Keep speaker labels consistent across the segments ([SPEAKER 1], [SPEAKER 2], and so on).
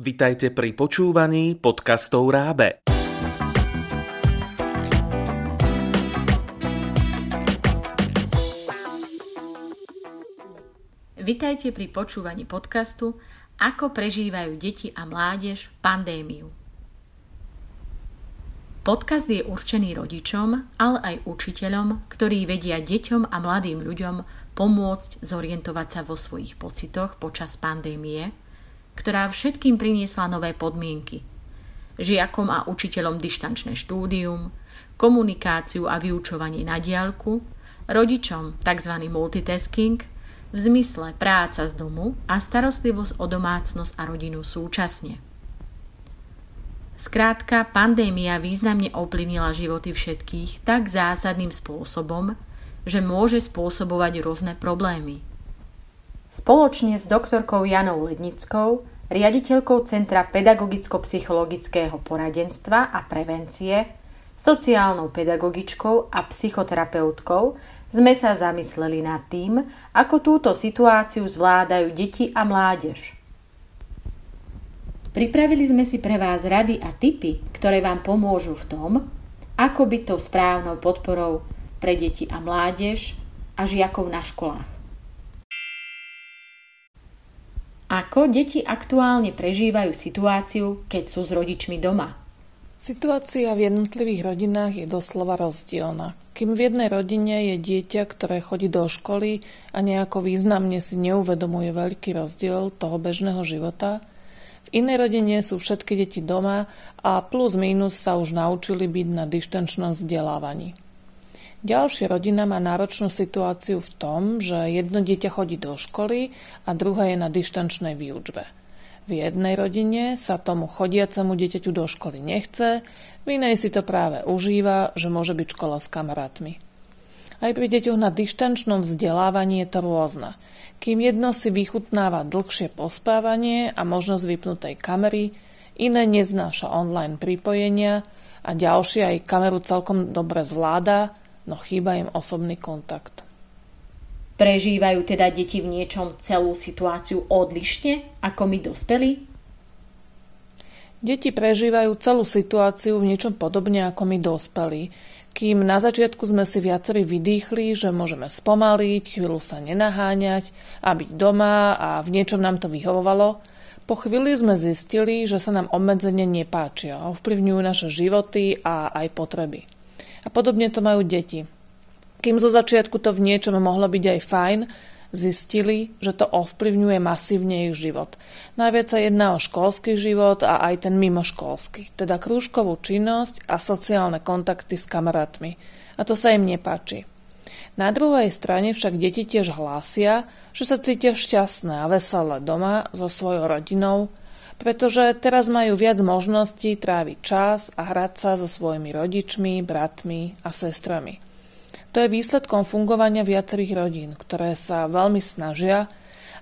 [SPEAKER 1] Vitajte pri počúvaní podcastov Rábe.
[SPEAKER 2] Vitajte pri počúvaní podcastu Ako prežívajú deti a mládež pandémiu. Podcast je určený rodičom, ale aj učiteľom, ktorí vedia deťom a mladým ľuďom pomôcť zorientovať sa vo svojich pocitoch počas pandémie, ktorá všetkým priniesla nové podmienky. Žiakom a učiteľom dištančné štúdium, komunikáciu a vyučovanie na diálku, rodičom tzv. multitasking, v zmysle práca z domu a starostlivosť o domácnosť a rodinu súčasne. Skrátka, pandémia významne ovplyvnila životy všetkých tak zásadným spôsobom, že môže spôsobovať rôzne problémy. Spoločne s doktorkou Janou Lednickou, riaditeľkou Centra pedagogicko-psychologického poradenstva a prevencie, sociálnou pedagogičkou a psychoterapeutkou sme sa zamysleli nad tým, ako túto situáciu zvládajú deti a mládež. Pripravili sme si pre vás rady a tipy, ktoré vám pomôžu v tom, ako byť tou správnou podporou pre deti a mládež a žiakov na školách. Ako deti aktuálne prežívajú situáciu, keď sú s rodičmi doma?
[SPEAKER 3] Situácia v jednotlivých rodinách je doslova rozdielna. Kým v jednej rodine je dieťa, ktoré chodí do školy a nejako významne si neuvedomuje veľký rozdiel toho bežného života, v inej rodine sú všetky deti doma a plus minus sa už naučili byť na dištančnom vzdelávaní. Ďalšia rodina má náročnú situáciu v tom, že jedno dieťa chodí do školy a druhé je na dištančnej výučbe. V jednej rodine sa tomu chodiacemu dieťaťu do školy nechce, v inej si to práve užíva, že môže byť škola s kamarátmi. Aj pri deťoch na dištančnom vzdelávaní je to rôzne. Kým jedno si vychutnáva dlhšie pospávanie a možnosť vypnutej kamery, iné neznáša online pripojenia a ďalšie aj kameru celkom dobre zvláda, no chýba im osobný kontakt.
[SPEAKER 2] Prežívajú teda deti v niečom celú situáciu odlišne ako my dospelí?
[SPEAKER 3] Deti prežívajú celú situáciu v niečom podobne ako my dospelí, kým na začiatku sme si viacerí vydýchli, že môžeme spomaliť, chvíľu sa nenaháňať a byť doma a v niečom nám to vyhovovalo, po chvíli sme zistili, že sa nám obmedzenia nepáčia, ovplyvňujú naše životy a aj potreby. A podobne to majú deti. Kým zo začiatku to v niečom mohlo byť aj fajn, zistili, že to ovplyvňuje masívne ich život. Najviac sa jedná o školský život a aj ten mimoškolský, teda krúžkovú činnosť a sociálne kontakty s kamarátmi. A to sa im nepáči. Na druhej strane však deti tiež hlásia, že sa cítia šťastné a veselé doma so svojou rodinou, pretože teraz majú viac možností tráviť čas a hrať sa so svojimi rodičmi, bratmi a sestrami. To je výsledkom fungovania viacerých rodín, ktoré sa veľmi snažia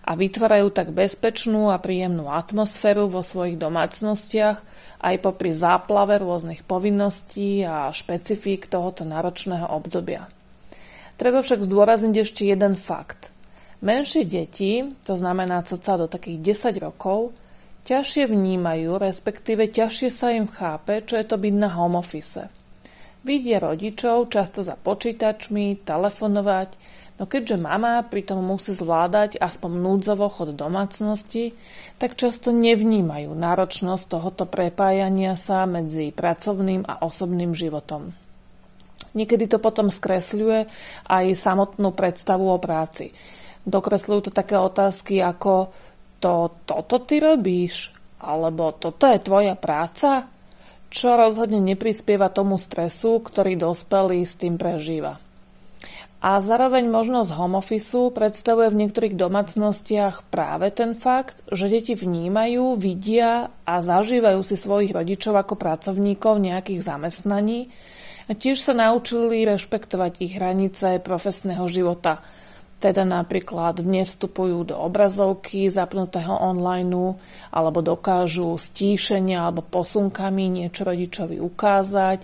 [SPEAKER 3] a vytvárajú tak bezpečnú a príjemnú atmosféru vo svojich domácnostiach aj popri záplave rôznych povinností a špecifík tohoto náročného obdobia. Treba však zdôrazniť ešte jeden fakt. Menšie deti, to znamená cca do takých 10 rokov, ťažšie vnímajú, respektíve ťažšie sa im chápe, čo je to byť na home office. Vidia rodičov často za počítačmi, telefonovať, no keďže mama pritom musí zvládať aspoň núdzovo chod domácnosti, tak často nevnímajú náročnosť tohoto prepájania sa medzi pracovným a osobným životom. Niekedy to potom skresľuje aj samotnú predstavu o práci. Dokresľujú to také otázky ako to, toto ty robíš? Alebo toto je tvoja práca? čo rozhodne neprispieva tomu stresu, ktorý dospelý s tým prežíva. A zároveň možnosť home office predstavuje v niektorých domácnostiach práve ten fakt, že deti vnímajú, vidia a zažívajú si svojich rodičov ako pracovníkov nejakých zamestnaní a tiež sa naučili rešpektovať ich hranice profesného života – teda napríklad nevstupujú do obrazovky zapnutého online alebo dokážu stíšenia alebo posunkami niečo rodičovi ukázať,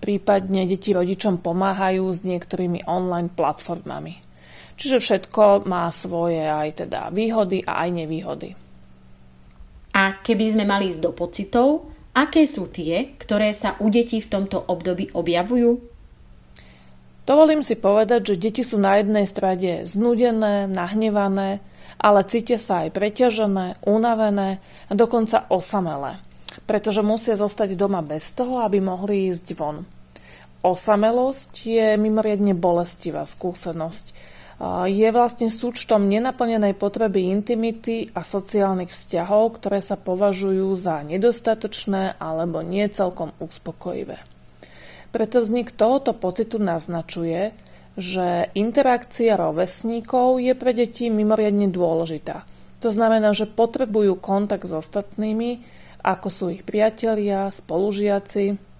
[SPEAKER 3] prípadne deti rodičom pomáhajú s niektorými online platformami. Čiže všetko má svoje aj teda výhody a aj nevýhody.
[SPEAKER 2] A keby sme mali ísť do pocitov, aké sú tie, ktoré sa u detí v tomto období objavujú?
[SPEAKER 3] Dovolím si povedať, že deti sú na jednej strade znudené, nahnevané, ale cítia sa aj preťažené, unavené a dokonca osamelé, pretože musia zostať doma bez toho, aby mohli ísť von. Osamelosť je mimoriadne bolestivá skúsenosť. Je vlastne súčtom nenaplnenej potreby intimity a sociálnych vzťahov, ktoré sa považujú za nedostatočné alebo nie celkom uspokojivé. Preto vznik tohoto pocitu naznačuje, že interakcia rovesníkov je pre deti mimoriadne dôležitá. To znamená, že potrebujú kontakt s ostatnými, ako sú ich priatelia, spolužiaci,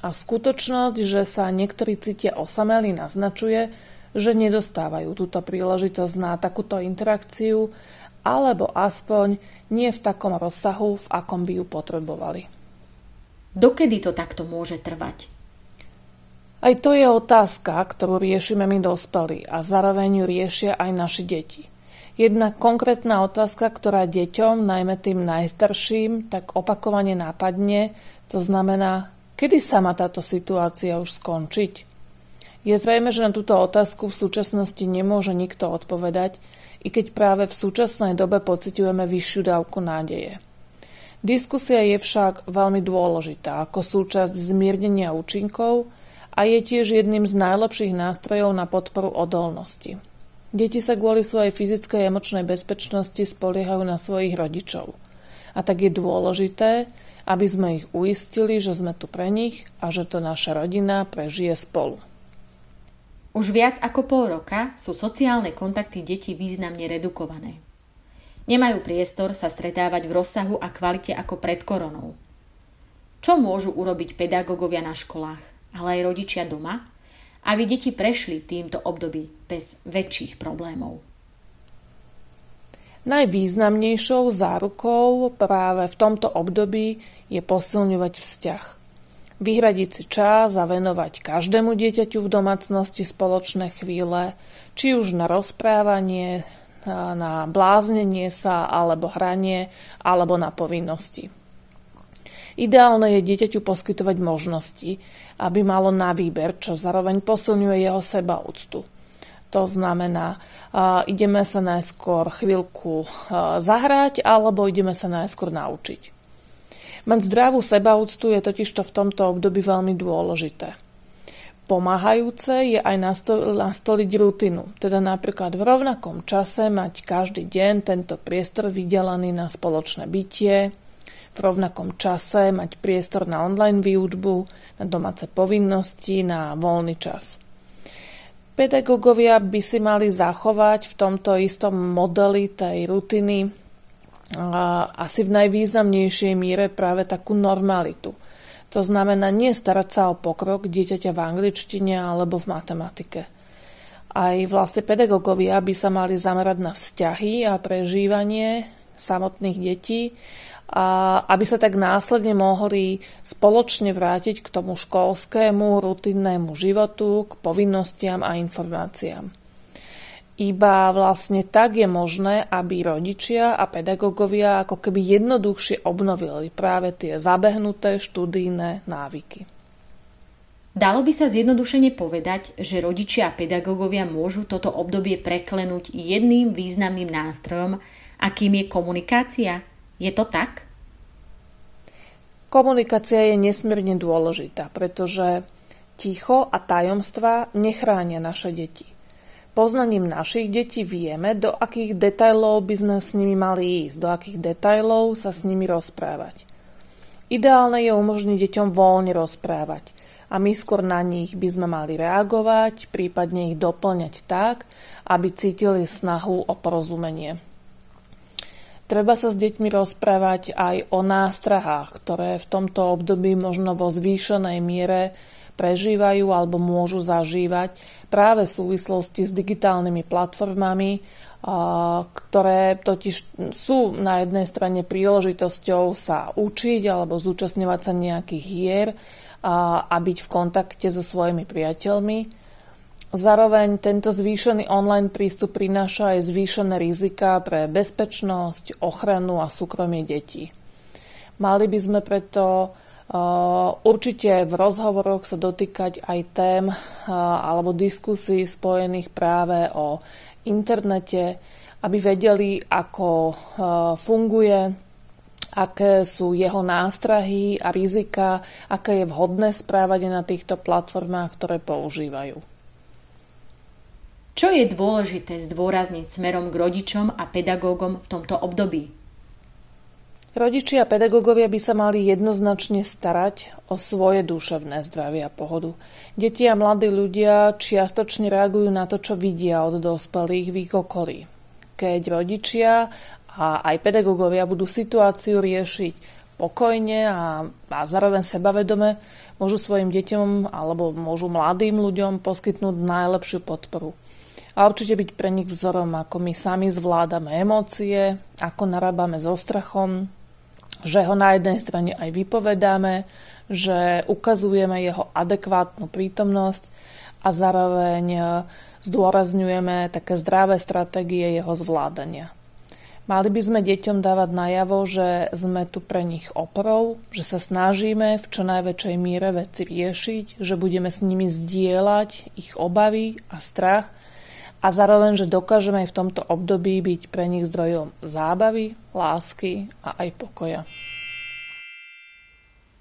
[SPEAKER 3] a skutočnosť, že sa niektorí cítia osamelí, naznačuje, že nedostávajú túto príležitosť na takúto interakciu, alebo aspoň nie v takom rozsahu, v akom by ju potrebovali.
[SPEAKER 2] Dokedy to takto môže trvať?
[SPEAKER 3] Aj to je otázka, ktorú riešime my dospelí a zároveň ju riešia aj naši deti. Jedna konkrétna otázka, ktorá deťom, najmä tým najstarším, tak opakovane nápadne, to znamená, Kedy sa má táto situácia už skončiť? Je zrejme, že na túto otázku v súčasnosti nemôže nikto odpovedať, i keď práve v súčasnej dobe pociťujeme vyššiu dávku nádeje. Diskusia je však veľmi dôležitá ako súčasť zmiernenia účinkov a je tiež jedným z najlepších nástrojov na podporu odolnosti. Deti sa kvôli svojej fyzickej a emočnej bezpečnosti spoliehajú na svojich rodičov. A tak je dôležité, aby sme ich uistili, že sme tu pre nich a že to naša rodina prežije spolu.
[SPEAKER 2] Už viac ako pol roka sú sociálne kontakty detí významne redukované. Nemajú priestor sa stretávať v rozsahu a kvalite ako pred koronou. Čo môžu urobiť pedagógovia na školách, ale aj rodičia doma, aby deti prešli týmto období bez väčších problémov?
[SPEAKER 3] Najvýznamnejšou zárukou práve v tomto období je posilňovať vzťah. Vyhradiť si čas a venovať každému dieťaťu v domácnosti spoločné chvíle, či už na rozprávanie, na bláznenie sa, alebo hranie, alebo na povinnosti. Ideálne je dieťaťu poskytovať možnosti, aby malo na výber, čo zároveň posilňuje jeho sebaúctu. To znamená, ideme sa najskôr chvíľku zahrať alebo ideme sa najskôr naučiť. Mať zdravú sebaúctu je totižto v tomto období veľmi dôležité. Pomáhajúce je aj nastoliť rutinu, teda napríklad v rovnakom čase mať každý deň tento priestor vydelaný na spoločné bytie, v rovnakom čase mať priestor na online výučbu, na domáce povinnosti, na voľný čas. Pedagógovia by si mali zachovať v tomto istom modeli tej rutiny asi v najvýznamnejšej míre práve takú normalitu. To znamená nie starať sa o pokrok dieťaťa v angličtine alebo v matematike. Aj vlastne pedagógovia by sa mali zamerať na vzťahy a prežívanie samotných detí aby sa tak následne mohli spoločne vrátiť k tomu školskému, rutinnému životu, k povinnostiam a informáciám. Iba vlastne tak je možné, aby rodičia a pedagógovia ako keby jednoduchšie obnovili práve tie zabehnuté študijné návyky.
[SPEAKER 2] Dalo by sa zjednodušene povedať, že rodičia a pedagógovia môžu toto obdobie preklenúť jedným významným nástrojom, akým je komunikácia – je to tak?
[SPEAKER 3] Komunikácia je nesmierne dôležitá, pretože ticho a tajomstva nechránia naše deti. Poznaním našich detí vieme, do akých detajlov by sme s nimi mali ísť, do akých detajlov sa s nimi rozprávať. Ideálne je umožniť deťom voľne rozprávať a my skôr na nich by sme mali reagovať, prípadne ich doplňať tak, aby cítili snahu o porozumenie. Treba sa s deťmi rozprávať aj o nástrahách, ktoré v tomto období možno vo zvýšenej miere prežívajú alebo môžu zažívať práve v súvislosti s digitálnymi platformami, ktoré totiž sú na jednej strane príležitosťou sa učiť alebo zúčastňovať sa nejakých hier a byť v kontakte so svojimi priateľmi Zároveň tento zvýšený online prístup prináša aj zvýšené rizika pre bezpečnosť, ochranu a súkromie detí. Mali by sme preto určite v rozhovoroch sa dotýkať aj tém alebo diskusí spojených práve o internete, aby vedeli, ako funguje, aké sú jeho nástrahy a rizika, aké je vhodné správanie na týchto platformách, ktoré používajú.
[SPEAKER 2] Čo je dôležité zdôrazniť smerom k rodičom a pedagógom v tomto období?
[SPEAKER 3] Rodičia a pedagógovia by sa mali jednoznačne starať o svoje duševné zdravie a pohodu. Deti a mladí ľudia čiastočne reagujú na to, čo vidia od dospelých v ich okolí. Keď rodičia a aj pedagógovia budú situáciu riešiť pokojne a, a zároveň sebavedome, môžu svojim deťom alebo môžu mladým ľuďom poskytnúť najlepšiu podporu a určite byť pre nich vzorom, ako my sami zvládame emócie, ako narábame so strachom, že ho na jednej strane aj vypovedáme, že ukazujeme jeho adekvátnu prítomnosť a zároveň e, zdôrazňujeme také zdravé stratégie jeho zvládania. Mali by sme deťom dávať najavo, že sme tu pre nich oprov, že sa snažíme v čo najväčšej míre veci riešiť, že budeme s nimi zdieľať ich obavy a strach a zároveň, že dokážeme aj v tomto období byť pre nich zdrojom zábavy, lásky a aj pokoja.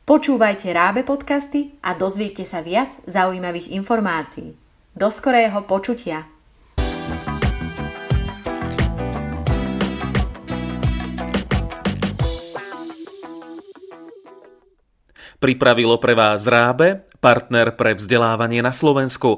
[SPEAKER 2] Počúvajte Rábe podcasty a dozviete sa viac zaujímavých informácií. Do skorého počutia!
[SPEAKER 1] Pripravilo pre vás Rábe, partner pre vzdelávanie na Slovensku.